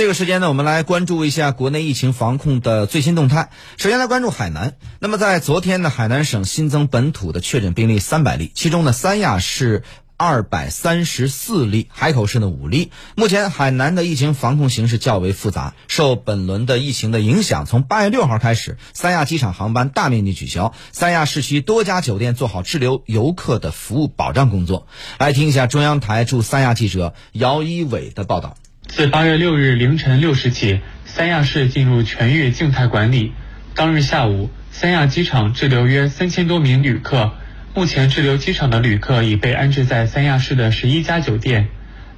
这个时间呢，我们来关注一下国内疫情防控的最新动态。首先来关注海南。那么在昨天呢，海南省新增本土的确诊病例三百例，其中呢，三亚市二百三十四例，海口市呢五例。目前海南的疫情防控形势较为复杂，受本轮的疫情的影响，从八月六号开始，三亚机场航班大面积取消，三亚市区多家酒店做好滞留游客的服务保障工作。来听一下中央台驻三亚记者姚一伟的报道。自八月六日凌晨六时起，三亚市进入全域静态管理。当日下午，三亚机场滞留约三千多名旅客。目前滞留机场的旅客已被安置在三亚市的十一家酒店。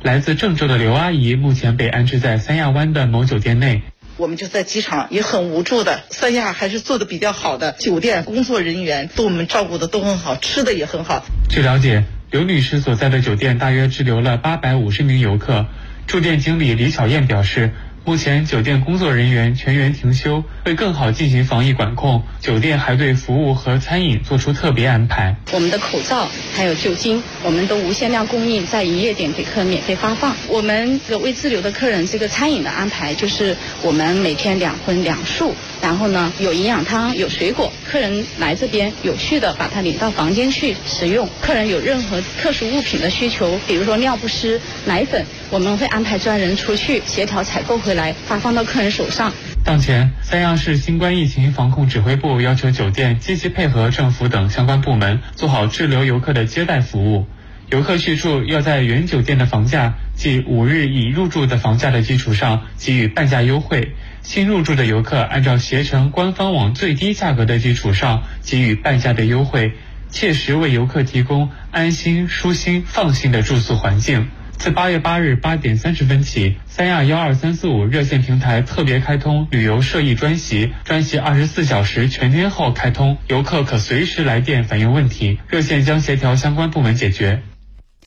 来自郑州的刘阿姨目前被安置在三亚湾的某酒店内。我们就在机场也很无助的，三亚还是做的比较好的，酒店工作人员对我们照顾的都很好，吃的也很好。据了解，刘女士所在的酒店大约滞留了八百五十名游客。住店经理李小燕表示，目前酒店工作人员全员停休，为更好进行防疫管控，酒店还对服务和餐饮做出特别安排。我们的口罩还有酒精，我们都无限量供应，在营业点给客人免费发放。我们这个未滞留的客人，这个餐饮的安排就是我们每天两荤两素，然后呢有营养汤有水果，客人来这边有序的把它领到房间去食用。客人有任何特殊物品的需求，比如说尿不湿、奶粉。我们会安排专人出去协调采购回来，发放到客人手上。当前，三亚市新冠疫情防控指挥部要求酒店积极配合政府等相关部门，做好滞留游客的接待服务。游客续住要在原酒店的房价，即五日已入住的房价的基础上给予半价优惠；新入住的游客按照携程官方网最低价格的基础上给予半价的优惠，切实为游客提供安心、舒心、放心的住宿环境。自八月八日八点三十分起，三亚幺二三四五热线平台特别开通旅游涉疫专席，专席二十四小时全天候开通，游客可随时来电反映问题，热线将协调相关部门解决。